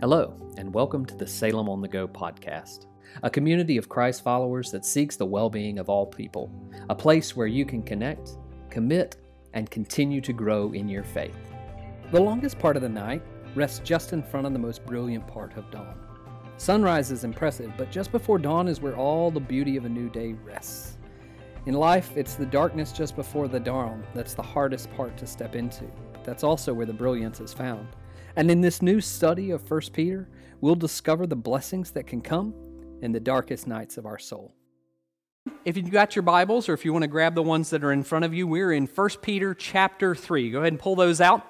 Hello, and welcome to the Salem on the Go podcast, a community of Christ followers that seeks the well being of all people, a place where you can connect, commit, and continue to grow in your faith. The longest part of the night rests just in front of the most brilliant part of dawn. Sunrise is impressive, but just before dawn is where all the beauty of a new day rests. In life, it's the darkness just before the dawn that's the hardest part to step into, but that's also where the brilliance is found. And in this new study of 1 Peter, we'll discover the blessings that can come in the darkest nights of our soul. If you've got your Bibles or if you want to grab the ones that are in front of you, we're in 1 Peter chapter 3. Go ahead and pull those out.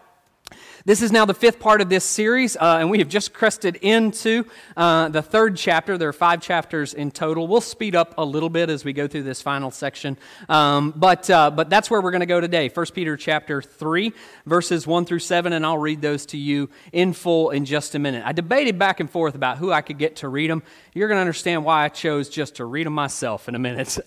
This is now the fifth part of this series, uh, and we have just crested into uh, the third chapter. There are five chapters in total. We'll speed up a little bit as we go through this final section, um, but, uh, but that's where we're going to go today 1 Peter chapter 3, verses 1 through 7, and I'll read those to you in full in just a minute. I debated back and forth about who I could get to read them. You're going to understand why I chose just to read them myself in a minute, because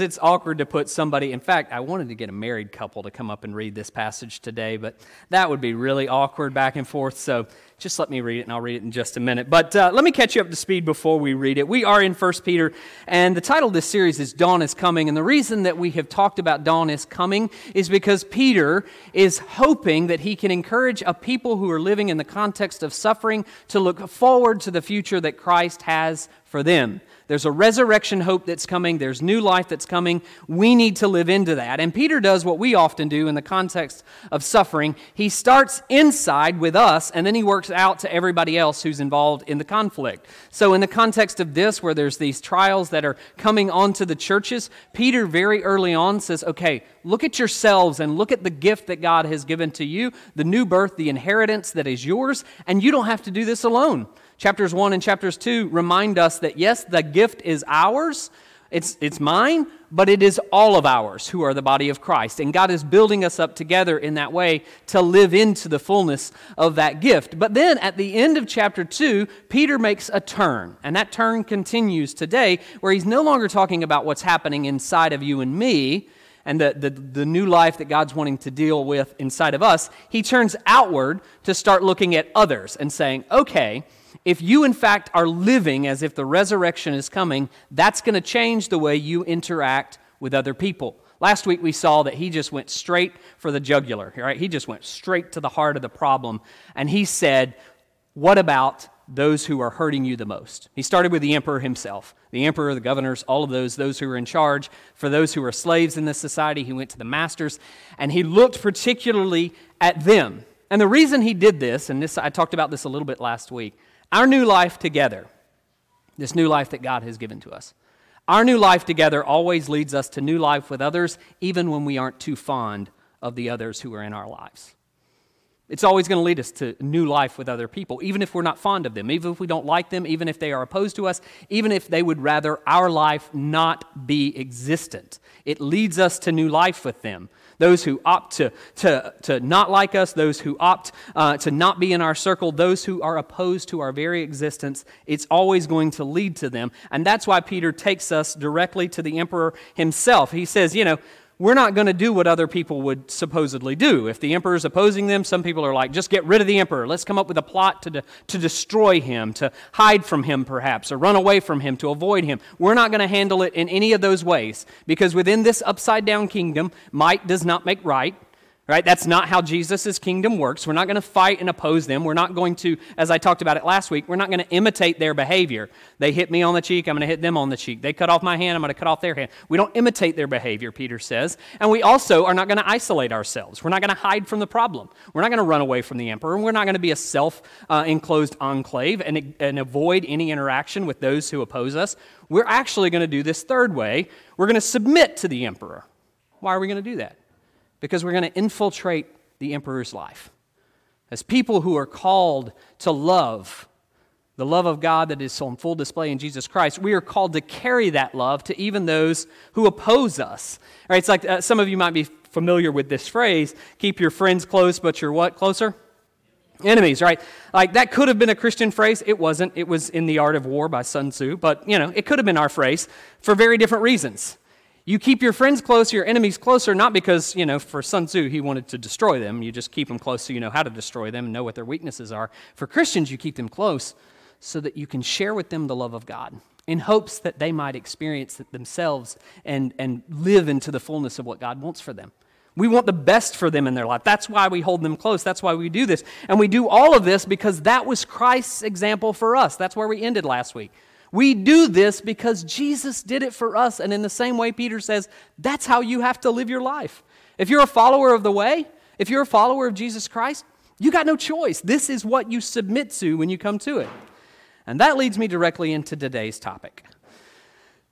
uh, it's awkward to put somebody. In fact, I wanted to get a married couple to come up and read this passage today, but that would be really awkward back and forth. So just let me read it, and I'll read it in just a minute. But uh, let me catch you up to speed before we read it. We are in 1 Peter, and the title of this series is Dawn is Coming. And the reason that we have talked about Dawn is Coming is because Peter is hoping that he can encourage a people who are living in the context of suffering to look forward to the future that Christ has for them. There's a resurrection hope that's coming. There's new life that's coming. We need to live into that. And Peter does what we often do in the context of suffering. He starts inside with us, and then he works out to everybody else who's involved in the conflict. So, in the context of this, where there's these trials that are coming onto the churches, Peter very early on says, okay, look at yourselves and look at the gift that God has given to you, the new birth, the inheritance that is yours, and you don't have to do this alone. Chapters 1 and chapters 2 remind us that yes, the gift is ours, it's, it's mine, but it is all of ours who are the body of Christ. And God is building us up together in that way to live into the fullness of that gift. But then at the end of chapter 2, Peter makes a turn. And that turn continues today, where he's no longer talking about what's happening inside of you and me and the, the, the new life that God's wanting to deal with inside of us. He turns outward to start looking at others and saying, okay, if you, in fact, are living as if the resurrection is coming, that's going to change the way you interact with other people. Last week we saw that he just went straight for the jugular, right? He just went straight to the heart of the problem. And he said, What about those who are hurting you the most? He started with the emperor himself. The emperor, the governors, all of those, those who are in charge. For those who are slaves in this society, he went to the masters. And he looked particularly at them. And the reason he did this, and this I talked about this a little bit last week, our new life together, this new life that God has given to us, our new life together always leads us to new life with others, even when we aren't too fond of the others who are in our lives. It's always going to lead us to new life with other people, even if we're not fond of them, even if we don't like them, even if they are opposed to us, even if they would rather our life not be existent. It leads us to new life with them those who opt to, to, to not like us, those who opt uh, to not be in our circle, those who are opposed to our very existence, it's always going to lead to them. And that's why Peter takes us directly to the emperor himself. He says, you know, we're not going to do what other people would supposedly do. If the emperor is opposing them, some people are like, just get rid of the emperor. Let's come up with a plot to, de- to destroy him, to hide from him, perhaps, or run away from him, to avoid him. We're not going to handle it in any of those ways because within this upside down kingdom, might does not make right. Right? That's not how Jesus' kingdom works. We're not going to fight and oppose them. We're not going to, as I talked about it last week, we're not going to imitate their behavior. They hit me on the cheek, I'm going to hit them on the cheek. They cut off my hand, I'm going to cut off their hand. We don't imitate their behavior, Peter says. And we also are not going to isolate ourselves. We're not going to hide from the problem. We're not going to run away from the emperor. We're not going to be a self uh, enclosed enclave and, and avoid any interaction with those who oppose us. We're actually going to do this third way. We're going to submit to the emperor. Why are we going to do that? Because we're going to infiltrate the emperor's life. As people who are called to love, the love of God that is on full display in Jesus Christ, we are called to carry that love to even those who oppose us. All right, it's like uh, some of you might be familiar with this phrase keep your friends close, but you're what closer? Enemies, right? Like that could have been a Christian phrase. It wasn't. It was in The Art of War by Sun Tzu, but you know, it could have been our phrase for very different reasons. You keep your friends close, your enemies closer, not because, you know, for Sun Tzu, he wanted to destroy them. You just keep them close so you know how to destroy them and know what their weaknesses are. For Christians, you keep them close so that you can share with them the love of God in hopes that they might experience it themselves and, and live into the fullness of what God wants for them. We want the best for them in their life. That's why we hold them close. That's why we do this. And we do all of this because that was Christ's example for us. That's where we ended last week. We do this because Jesus did it for us. And in the same way, Peter says, that's how you have to live your life. If you're a follower of the way, if you're a follower of Jesus Christ, you got no choice. This is what you submit to when you come to it. And that leads me directly into today's topic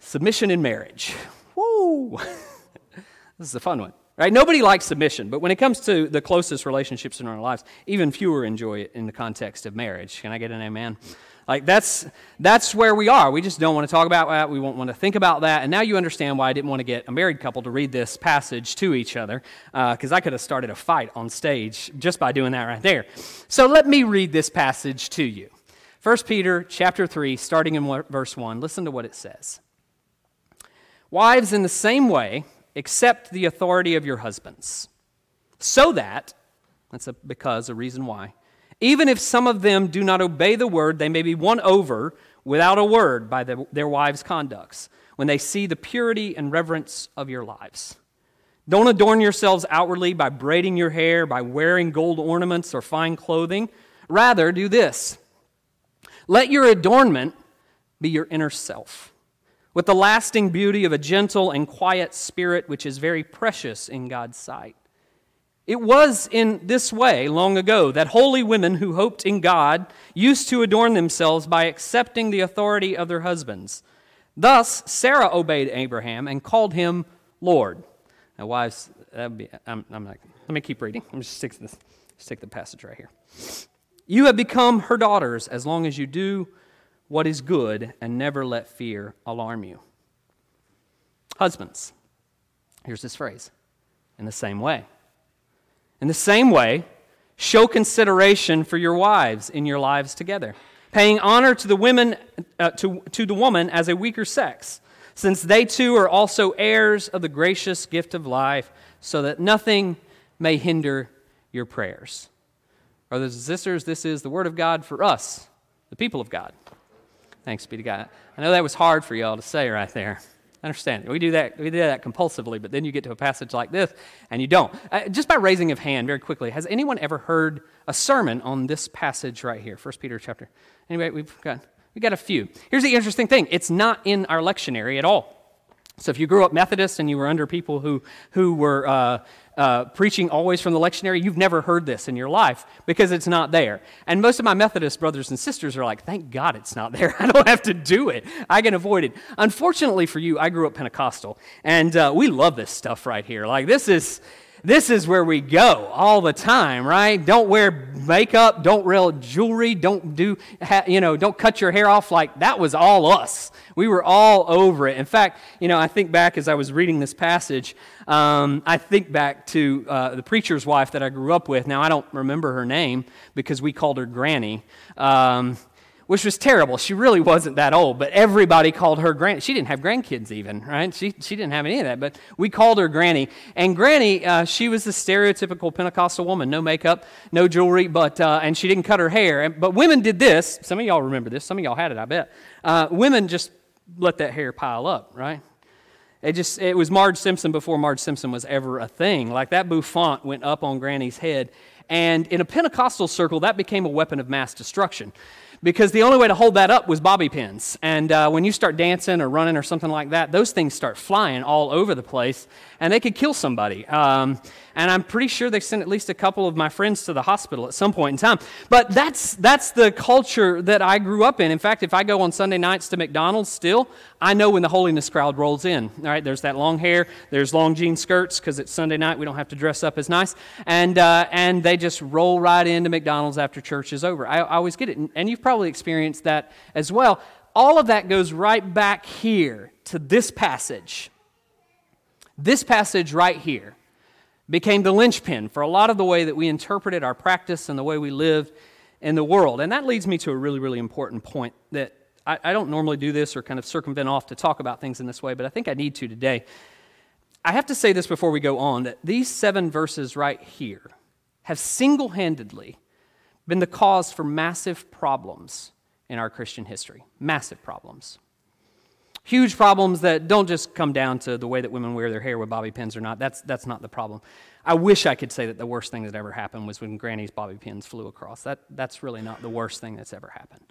submission in marriage. Woo! this is a fun one. Right? Nobody likes submission, but when it comes to the closest relationships in our lives, even fewer enjoy it in the context of marriage. Can I get an amen? Like that's that's where we are. We just don't want to talk about that. We won't want to think about that. And now you understand why I didn't want to get a married couple to read this passage to each other, because uh, I could have started a fight on stage just by doing that right there. So let me read this passage to you. 1 Peter chapter 3, starting in verse 1. Listen to what it says. Wives, in the same way, accept the authority of your husbands, so that, that's a because, a reason why, even if some of them do not obey the word, they may be won over without a word by the, their wives' conducts when they see the purity and reverence of your lives. Don't adorn yourselves outwardly by braiding your hair, by wearing gold ornaments or fine clothing. Rather, do this let your adornment be your inner self, with the lasting beauty of a gentle and quiet spirit, which is very precious in God's sight. It was in this way long ago that holy women who hoped in God used to adorn themselves by accepting the authority of their husbands. Thus, Sarah obeyed Abraham and called him Lord. Now, wives, be, I'm, I'm not, let me keep reading. I'm just stick this, stick the passage right here. You have become her daughters as long as you do what is good and never let fear alarm you. Husbands, here's this phrase in the same way. In the same way, show consideration for your wives in your lives together, paying honor to the women uh, to, to the woman as a weaker sex, since they too are also heirs of the gracious gift of life, so that nothing may hinder your prayers. Brothers and sisters, this is the word of God for us, the people of God. Thanks be to God. I know that was hard for y'all to say right there. Understand. We do that. We do that compulsively, but then you get to a passage like this, and you don't. Uh, just by raising of hand, very quickly, has anyone ever heard a sermon on this passage right here, First Peter chapter? Anyway, we've got we got a few. Here's the interesting thing: it's not in our lectionary at all. So if you grew up Methodist and you were under people who who were uh, uh, preaching always from the lectionary, you've never heard this in your life because it's not there. And most of my Methodist brothers and sisters are like, thank God it's not there. I don't have to do it, I can avoid it. Unfortunately for you, I grew up Pentecostal, and uh, we love this stuff right here. Like, this is this is where we go all the time, right? Don't wear makeup, don't wear jewelry, don't do, you know, don't cut your hair off like that was all us. We were all over it. In fact, you know, I think back as I was reading this passage, um, I think back to uh, the preacher's wife that I grew up with. Now, I don't remember her name because we called her Granny. Um, which was terrible. She really wasn't that old, but everybody called her Granny. She didn't have grandkids even, right? She, she didn't have any of that, but we called her Granny. And Granny, uh, she was the stereotypical Pentecostal woman, no makeup, no jewelry, but, uh, and she didn't cut her hair. But women did this. Some of y'all remember this. Some of y'all had it, I bet. Uh, women just let that hair pile up, right? It just it was Marge Simpson before Marge Simpson was ever a thing. Like that bouffant went up on Granny's head, and in a Pentecostal circle, that became a weapon of mass destruction because the only way to hold that up was bobby pins. And uh, when you start dancing or running or something like that, those things start flying all over the place and they could kill somebody. Um, and I'm pretty sure they sent at least a couple of my friends to the hospital at some point in time. But that's, that's the culture that I grew up in. In fact, if I go on Sunday nights to McDonald's still, I know when the holiness crowd rolls in. All right, there's that long hair, there's long jean skirts because it's Sunday night, we don't have to dress up as nice. And, uh, and they just roll right into McDonald's after church is over. I, I always get it. And you've probably experienced that as well. All of that goes right back here to this passage. This passage right here became the linchpin for a lot of the way that we interpreted our practice and the way we lived in the world. And that leads me to a really, really important point that I, I, don't normally do this or kind of circumvent off to talk about things in this way, but I think I need to today. I have to say this before we go on that these seven verses right here have single handedly been the cause for massive problems in our Christian history. Massive problems. Huge problems that don't just come down to the way that women wear their hair with bobby pins or not. That's, that's not the problem. I wish I could say that the worst thing that ever happened was when Granny's bobby pins flew across. That, that's really not the worst thing that's ever happened.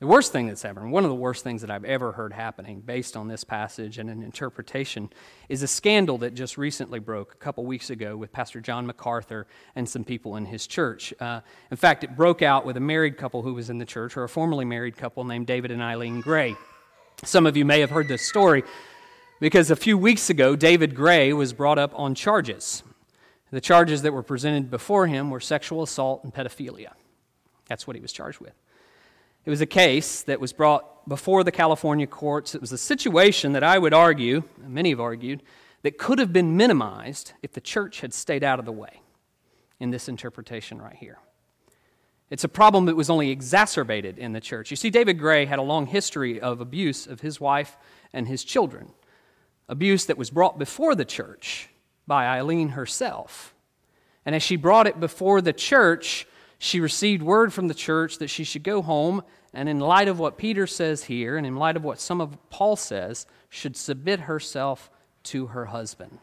The worst thing that's ever, and one of the worst things that I've ever heard happening based on this passage and an interpretation, is a scandal that just recently broke a couple weeks ago with Pastor John MacArthur and some people in his church. Uh, in fact, it broke out with a married couple who was in the church, or a formerly married couple named David and Eileen Gray. Some of you may have heard this story because a few weeks ago, David Gray was brought up on charges. The charges that were presented before him were sexual assault and pedophilia. That's what he was charged with. It was a case that was brought before the California courts. It was a situation that I would argue, many have argued, that could have been minimized if the church had stayed out of the way in this interpretation right here. It's a problem that was only exacerbated in the church. You see, David Gray had a long history of abuse of his wife and his children, abuse that was brought before the church by Eileen herself. And as she brought it before the church, she received word from the church that she should go home, and in light of what Peter says here, and in light of what some of Paul says, should submit herself to her husband.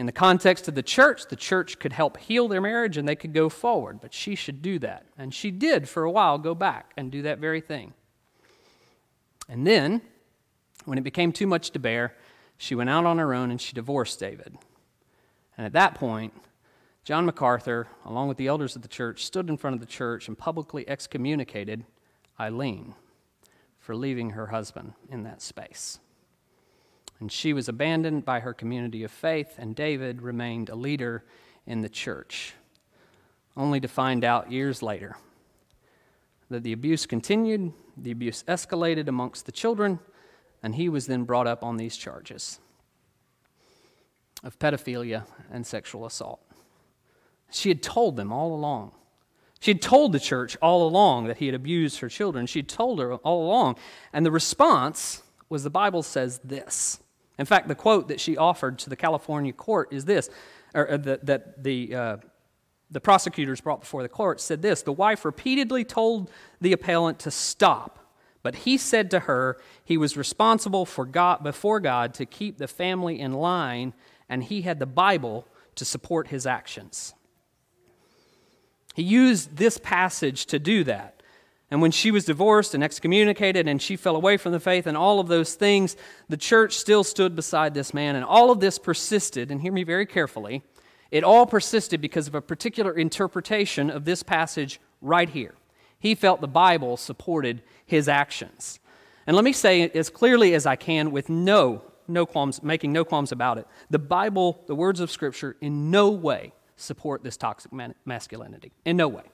In the context of the church, the church could help heal their marriage and they could go forward, but she should do that. And she did, for a while, go back and do that very thing. And then, when it became too much to bear, she went out on her own and she divorced David. And at that point, John MacArthur, along with the elders of the church, stood in front of the church and publicly excommunicated Eileen for leaving her husband in that space. And she was abandoned by her community of faith, and David remained a leader in the church, only to find out years later that the abuse continued, the abuse escalated amongst the children, and he was then brought up on these charges of pedophilia and sexual assault. She had told them all along. She had told the church all along that he had abused her children. She had told her all along. And the response was the Bible says this. In fact, the quote that she offered to the California court is this, or uh, that, that the, uh, the prosecutors brought before the court said this The wife repeatedly told the appellant to stop, but he said to her he was responsible for God, before God to keep the family in line, and he had the Bible to support his actions. He used this passage to do that. And when she was divorced and excommunicated and she fell away from the faith and all of those things, the church still stood beside this man. And all of this persisted, and hear me very carefully, it all persisted because of a particular interpretation of this passage right here. He felt the Bible supported his actions. And let me say it as clearly as I can with no, no qualms, making no qualms about it. The Bible, the words of Scripture, in no way support this toxic masculinity. In no way.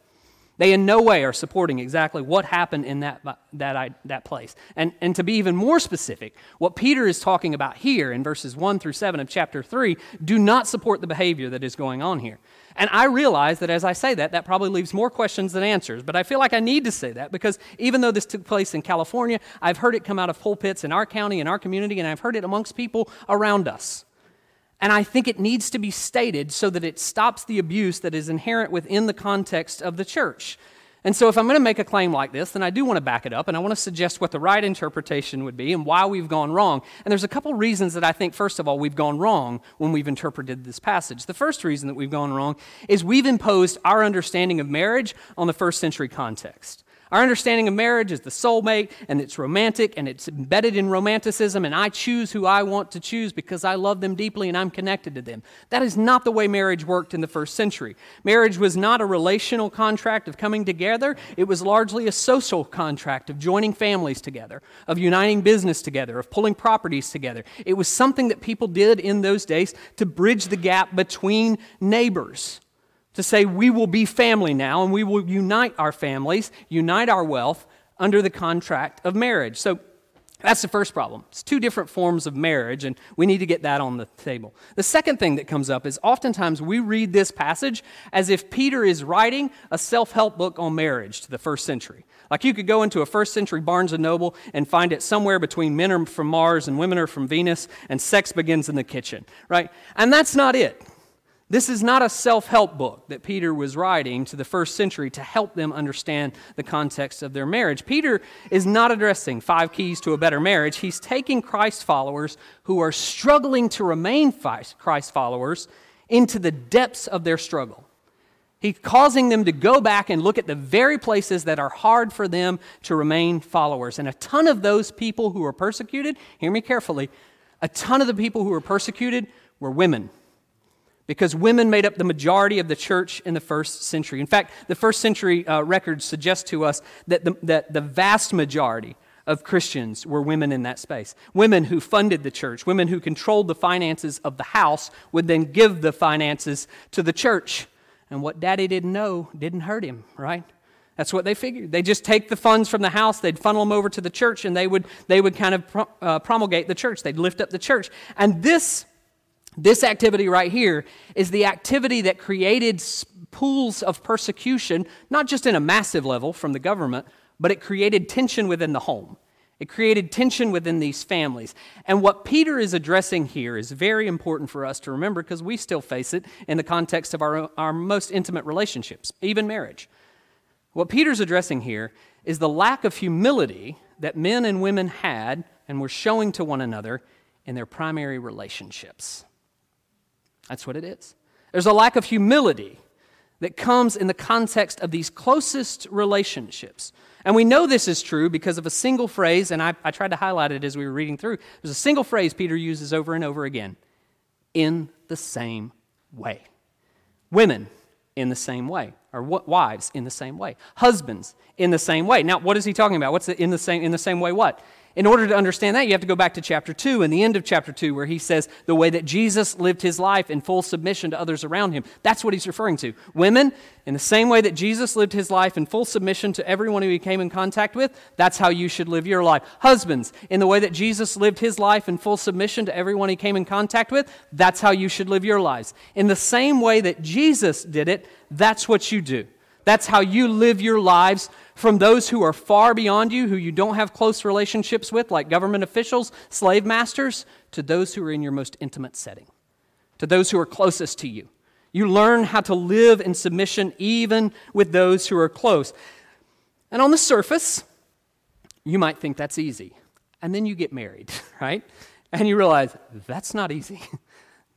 They in no way are supporting exactly what happened in that, that, that place. And, and to be even more specific, what Peter is talking about here in verses 1 through 7 of chapter 3 do not support the behavior that is going on here. And I realize that as I say that, that probably leaves more questions than answers. But I feel like I need to say that because even though this took place in California, I've heard it come out of pulpits in our county, in our community, and I've heard it amongst people around us. And I think it needs to be stated so that it stops the abuse that is inherent within the context of the church. And so, if I'm going to make a claim like this, then I do want to back it up and I want to suggest what the right interpretation would be and why we've gone wrong. And there's a couple reasons that I think, first of all, we've gone wrong when we've interpreted this passage. The first reason that we've gone wrong is we've imposed our understanding of marriage on the first century context. Our understanding of marriage is the soulmate and it's romantic and it's embedded in romanticism, and I choose who I want to choose because I love them deeply and I'm connected to them. That is not the way marriage worked in the first century. Marriage was not a relational contract of coming together, it was largely a social contract of joining families together, of uniting business together, of pulling properties together. It was something that people did in those days to bridge the gap between neighbors to say we will be family now and we will unite our families, unite our wealth under the contract of marriage. So That's the first problem. It's two different forms of marriage, and we need to get that on the table. The second thing that comes up is oftentimes we read this passage as if Peter is writing a self help book on marriage to the first century. Like you could go into a first century Barnes and Noble and find it somewhere between men are from Mars and women are from Venus, and sex begins in the kitchen, right? And that's not it. This is not a self help book that Peter was writing to the first century to help them understand the context of their marriage. Peter is not addressing five keys to a better marriage. He's taking Christ followers who are struggling to remain Christ followers into the depths of their struggle. He's causing them to go back and look at the very places that are hard for them to remain followers. And a ton of those people who were persecuted, hear me carefully, a ton of the people who were persecuted were women because women made up the majority of the church in the first century. In fact, the first century uh, records suggest to us that the, that the vast majority of Christians were women in that space. Women who funded the church, women who controlled the finances of the house, would then give the finances to the church. And what daddy didn't know didn't hurt him, right? That's what they figured. They just take the funds from the house, they'd funnel them over to the church, and they would, they would kind of uh, promulgate the church. They'd lift up the church. And this this activity right here is the activity that created pools of persecution, not just in a massive level from the government, but it created tension within the home. It created tension within these families. And what Peter is addressing here is very important for us to remember because we still face it in the context of our, our most intimate relationships, even marriage. What Peter's addressing here is the lack of humility that men and women had and were showing to one another in their primary relationships. That's what it is. There's a lack of humility that comes in the context of these closest relationships. And we know this is true because of a single phrase, and I, I, tried to highlight it as we were reading through. There's a single phrase Peter uses over and over again in the same way. Women, in the same way, or wives, in the same way. Husbands, in the same way. Now, what is he talking about? What's the, in the same in the same way? What? In order to understand that, you have to go back to chapter 2 and the end of chapter 2, where he says the way that Jesus lived his life in full submission to others around him. That's what he's referring to. Women, in the same way that Jesus lived his life in full submission to everyone who he came in contact with, that's how you should live your life. Husbands, in the way that Jesus lived his life in full submission to everyone he came in contact with, that's how you should live your lives. In the same way that Jesus did it, that's what you do. That's how you live your lives from those who are far beyond you, who you don't have close relationships with, like government officials, slave masters, to those who are in your most intimate setting, to those who are closest to you. You learn how to live in submission even with those who are close. And on the surface, you might think that's easy. And then you get married, right? And you realize that's not easy.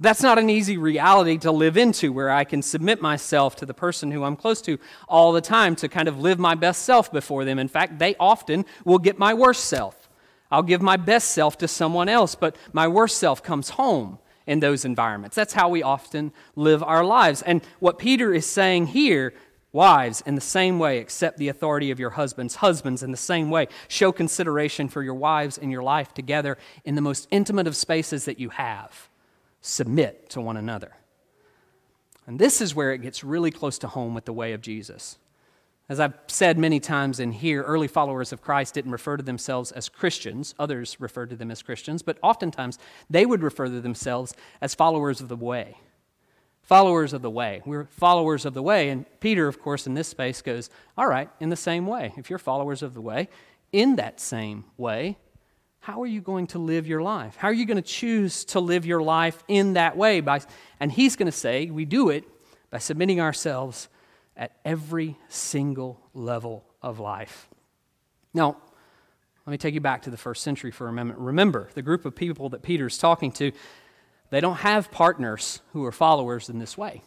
That's not an easy reality to live into where I can submit myself to the person who I'm close to all the time to kind of live my best self before them. In fact, they often will get my worst self. I'll give my best self to someone else, but my worst self comes home in those environments. That's how we often live our lives. And what Peter is saying here Wives, in the same way, accept the authority of your husbands. Husbands, in the same way, show consideration for your wives in your life together in the most intimate of spaces that you have submit to one another. And this is where it gets really close to home with the way of Jesus. As I've said many times in here, early followers of Christ didn't refer to themselves as Christians. Others referred to them as Christians, but oftentimes they would refer to themselves as followers of the way. Followers of the way. We're followers of the way. And Peter, of course, in this space goes, All right, in the same way. If you're followers of the way, in that same way, how are you going to live your life? How are you going to choose to live your life in that way? By, and he's going to say, we do it by submitting ourselves at every single level of life. Now, let me take you back to the first century for a moment. Remember, the group of people that Peter's talking to, they don't have partners who are followers in this way.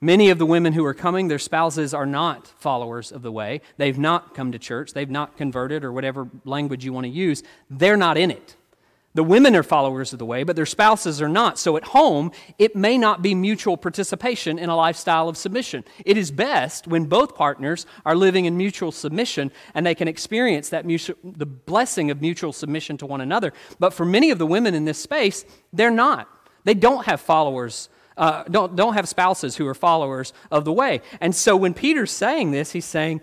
Many of the women who are coming, their spouses are not followers of the way. They've not come to church. They've not converted, or whatever language you want to use. They're not in it. The women are followers of the way, but their spouses are not. So at home, it may not be mutual participation in a lifestyle of submission. It is best when both partners are living in mutual submission and they can experience that mutual, the blessing of mutual submission to one another. But for many of the women in this space, they're not. They don't have followers uh, don't, don't have spouses who are followers of the way. And so when Peter's saying this, he's saying,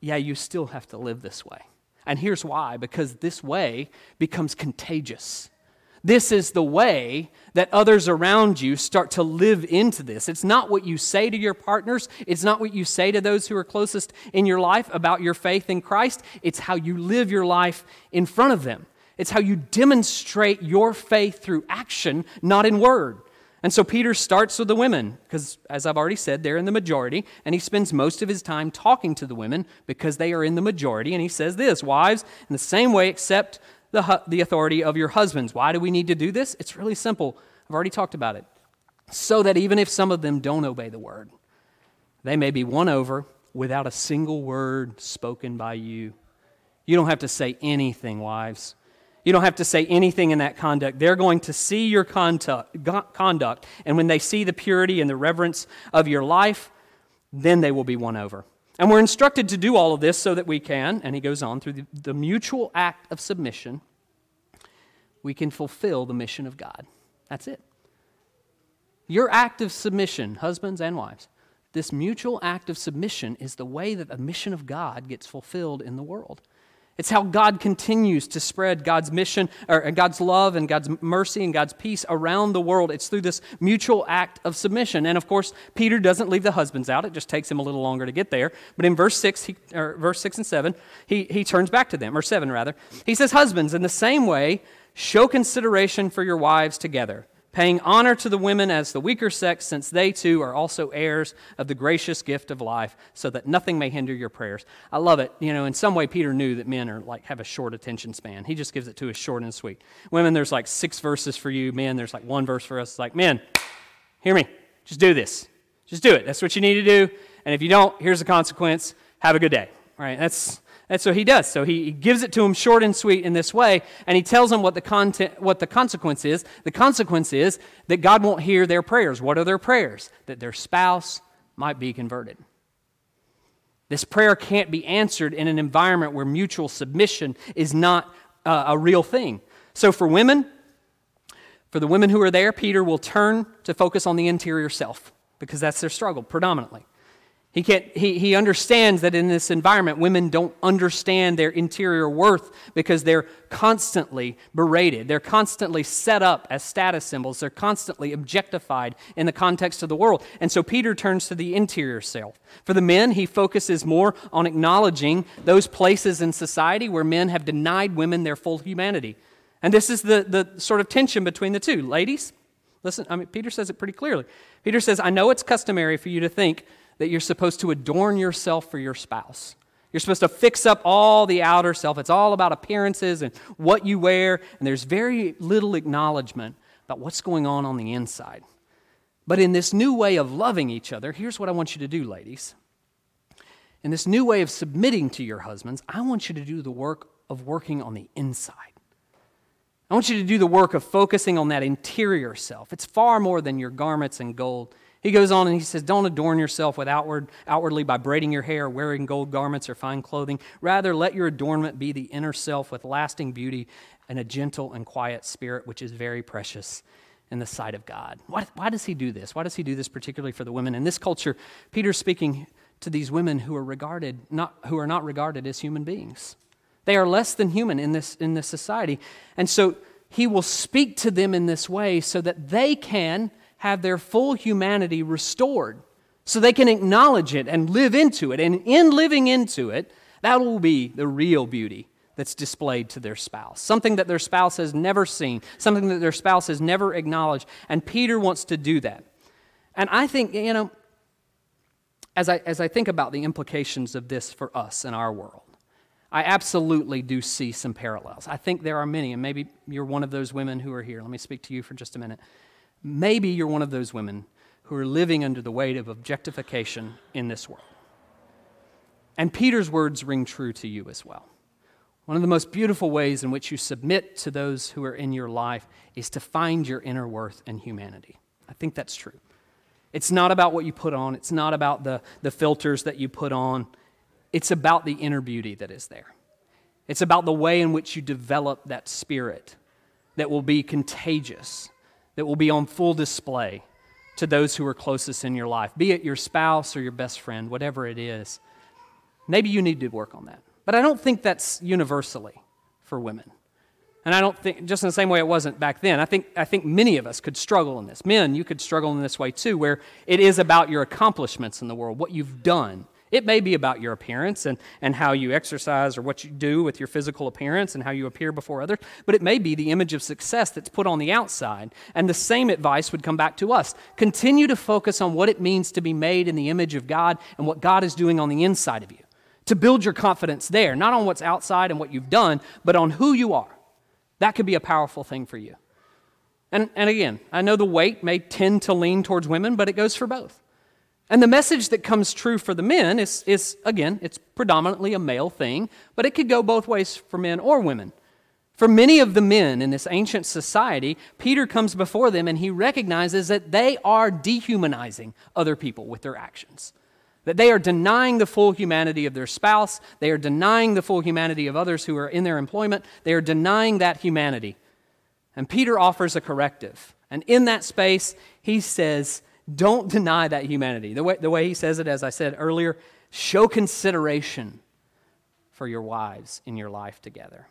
yeah, you still have to live this way. And here's why because this way becomes contagious. This is the way that others around you start to live into this. It's not what you say to your partners, it's not what you say to those who are closest in your life about your faith in Christ. It's how you live your life in front of them. It's how you demonstrate your faith through action, not in word. And so Peter starts with the women, because as I've already said, they're in the majority, and he spends most of his time talking to the women because they are in the majority. And he says this Wives, in the same way, accept the, the authority of your husbands. Why do we need to do this? It's really simple. I've already talked about it. So that even if some of them don't obey the word, they may be won over without a single word spoken by you. You don't have to say anything, wives. You don't have to say anything in that conduct. They're going to see your conduct, and when they see the purity and the reverence of your life, then they will be won over. And we're instructed to do all of this so that we can, and he goes on, through the, the mutual act of submission, we can fulfill the mission of God. That's it. Your act of submission, husbands and wives, this mutual act of submission is the way that the mission of God gets fulfilled in the world. It's how God continues to spread God's mission, or God's love and God's mercy and God's peace around the world. It's through this mutual act of submission. And of course, Peter doesn't leave the husbands out. It just takes him a little longer to get there. But in verse 6, he, or verse 6 and 7, he, he turns back to them, or 7 rather. He says, Husbands, in the same way, show consideration for your wives together paying honor to the women as the weaker sex, since they too are also heirs of the gracious gift of life, so that nothing may hinder your prayers. I love it. You know, in some way, Peter knew that men are like have a short attention span. He just gives it to us short and sweet. Women, there's like six verses for you. Men, there's like one verse for us. It's like, men, hear me. Just do this. Just do it. That's what you need to do. And if you don't, here's the consequence. Have a good day. All right? That's and so he does. So he, gives it to him short and sweet in this way, and he tells them what the, content, what the consequence is. The consequence is that God won't hear their prayers. What are their prayers? That their spouse might be converted. This prayer can't be answered in an environment where mutual submission is not uh, a real thing. So for women, for the women who are there, Peter will turn to focus on the interior self because that's their struggle predominantly. He, can't, he, he understands that in this environment, women don't understand their interior worth because they're constantly berated. They're constantly set up as status symbols. They're constantly objectified in the context of the world. And so Peter turns to the interior self. For the men, he focuses more on acknowledging those places in society where men have denied women their full humanity. And this is the, the sort of tension between the two. Ladies, listen, I mean, Peter says it pretty clearly. Peter says, I know it's customary for you to think that you're supposed to adorn yourself for your spouse. You're supposed to fix up all the outer self. It's all about appearances and what you wear, and there's very little acknowledgement about what's going on on the inside. But in this new way of loving each other, here's what I want you to do, ladies. In this new way of submitting to your husbands, I want you to do the work of working on the inside. I want you to do the work of focusing on that interior self. It's far more than your garments and gold. He goes on and he says, Don't adorn yourself with outward, outwardly by braiding your hair, wearing gold garments or fine clothing. Rather, let your adornment be the inner self with lasting beauty and a gentle and quiet spirit, which is very precious in the sight of God. Why, why does he do this? Why does he do this particularly for the women? In this culture, Peter's speaking to these women who are regarded not who are not regarded as human beings. They are less than human in this in this society. And so he will speak to them in this way so that they can have their full humanity restored so they can acknowledge it and live into it. And in living into it, that will be the real beauty that's displayed to their spouse. Something that their spouse has never seen, something that their spouse has never acknowledged. And Peter wants to do that. And I think, you know, as I, as I think about the implications of this for us in our world, I absolutely do see some parallels. I think there are many, and maybe you're one of those women who are here. Let me speak to you for just a minute. Maybe you're one of those women who are living under the weight of objectification in this world. And Peter's words ring true to you as well. One of the most beautiful ways in which you submit to those who are in your life is to find your inner worth and humanity. I think that's true. It's not about what you put on, it's not about the, the filters that you put on, it's about the inner beauty that is there. It's about the way in which you develop that spirit that will be contagious that will be on full display to those who are closest in your life, be it your spouse or your best friend, whatever it is. Maybe you need to work on that But I don't think that's universally for women. And I don't think, just in the same way it wasn't back then, I think, I think many of us could struggle in this. Men, you could struggle in this way too, where it is about your accomplishments in the world, what you've done. It may be about your appearance and, and how you exercise or what you do with your physical appearance and how you appear before others, but it may be the image of success that's put on the outside. And the same advice would come back to us. Continue to focus on what it means to be made in the image of God and what God is doing on the inside of you. To build your confidence there, not on what's outside and what you've done, but on who you are. That could be a powerful thing for you. And, and again, I know the weight may tend to lean towards women, but it goes for both. And the message that comes true for the men is, is, again, it's predominantly a male thing, but it could go both ways for men or women. For many of the men in this ancient society, Peter comes before them and he recognizes that they are dehumanizing other people with their actions. That they are denying the full humanity of their spouse, they are denying the full humanity of others who are in their employment, they are denying that humanity. And Peter offers a corrective. And in that space, he says, don't deny that humanity. The way, the way he says it, as I said earlier, show consideration for your wives in your life together.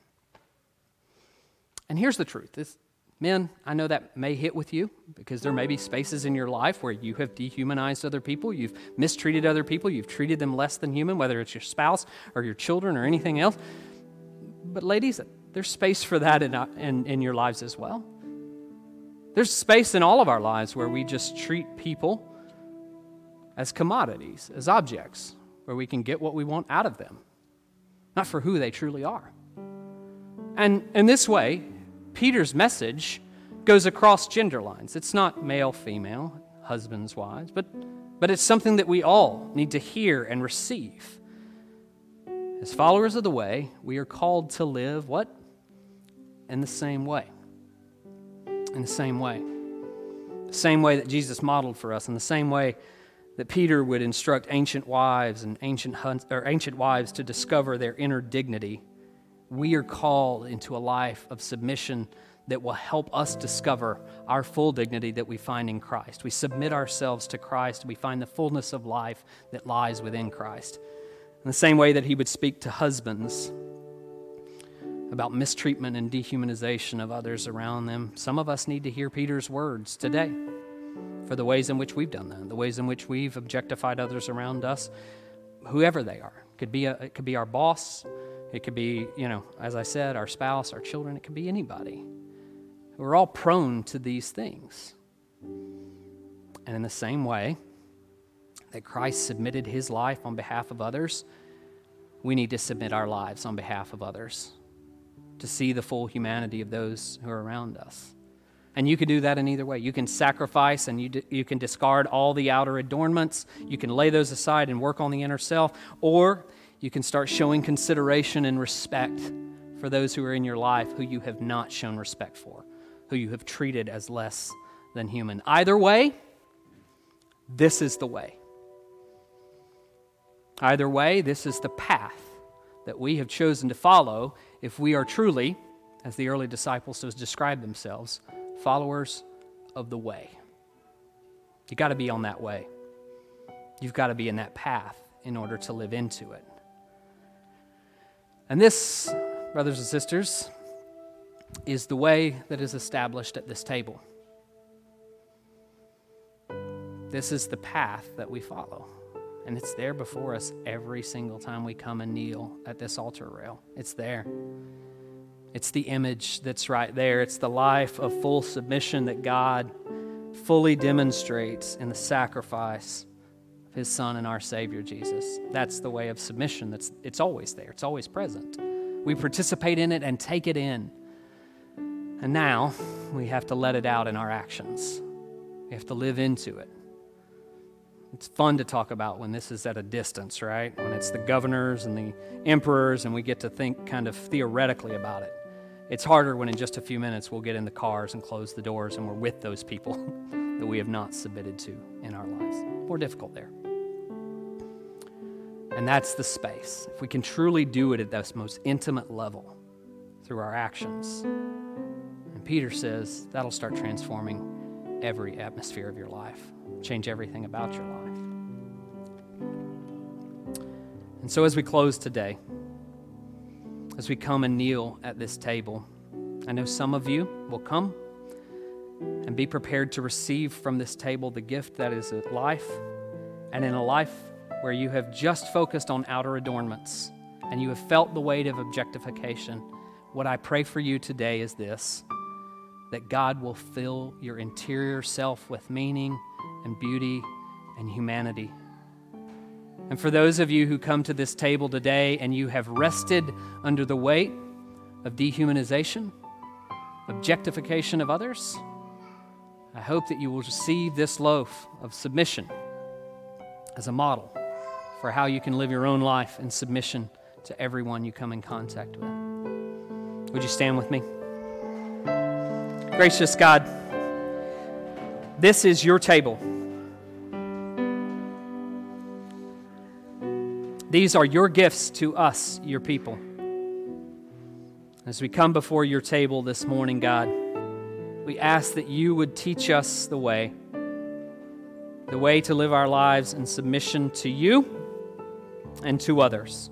And here's the truth this, men, I know that may hit with you because there may be spaces in your life where you have dehumanized other people, you've mistreated other people, you've treated them less than human, whether it's your spouse or your children or anything else. But, ladies, there's space for that in, in, in your lives as well. There's space in all of our lives where we just treat people as commodities, as objects, where we can get what we want out of them, not for who they truly are. And in this way, Peter's message goes across gender lines. It's not male, female, husbands, wives, but, but it's something that we all need to hear and receive. As followers of the way, we are called to live what? In the same way in the same way. The same way that Jesus modeled for us, in the same way that Peter would instruct ancient wives and ancient, or ancient wives to discover their inner dignity. We are called into a life of submission that will help us discover our full dignity that we find in Christ. We submit ourselves to Christ, we find the fullness of life that lies within Christ. In the same way that he would speak to husbands about mistreatment and dehumanization of others around them. Some of us need to hear Peter's words today for the ways in which we've done that, the ways in which we've objectified others around us, whoever they are. It could be a, it could be our boss, it could be, you know, as I said, our spouse, our children, it could be anybody. We're all prone to these things. And in the same way that Christ submitted his life on behalf of others, we need to submit our lives on behalf of others to see the full humanity of those who are around us. And you can do that in either way. You can sacrifice and you, d- you can discard all the outer adornments. You can lay those aside and work on the inner self. Or you can start showing consideration and respect for those who are in your life who you have not shown respect for, who you have treated as less than human. Either way, this is the way. Either way, this is the path that we have chosen to follow if we are truly, as the early disciples describe themselves, followers of the way. You've got to be on that way. You've got to be in that path in order to live into it. And this, brothers and sisters, is the way that is established at this table. This is the path that we follow. And it's there before us every single time we come and kneel at this altar rail. It's there. It's the image that's right there. It's the life of full submission that God fully demonstrates in the sacrifice of his son and our savior Jesus. That's the way of submission. That's it's always there. It's always present. We participate in it and take it in. And now we have to let it out in our actions. We have to live into it. It's fun to talk about when this is at a distance, right? When it's the governors and the emperors and we get to think kind of theoretically about it. It's harder when in just a few minutes we'll get in the cars and close the doors and we're with those people that we have not submitted to in our lives. More difficult there. And that's the space. If we can truly do it at this most intimate level through our actions, and Peter says that'll start transforming every atmosphere of your life change everything about your life. And so, as we close today, as we come and kneel at this table. I know some of you will come and be prepared to receive from this table the gift that is life, and in a life where you have just focused on outer adornments and you have felt the weight of objectification. What I pray for you today is this that God will fill your interior self with meaning and beauty and humanity. And for those of you who come to this table today and you have rested under the weight of dehumanization, objectification of others, I hope that you will receive this loaf of submission as a model for how you can live your own life in submission to everyone you come in contact with. Would you stand with me? Gracious God, this is your table. These are your gifts to us, your people. As we come before your table this morning, God, we ask that you would teach us the way, the way to live our lives in submission to you and to others.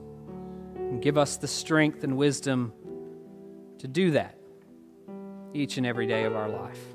And give us the strength and wisdom to do that each and every day of our life.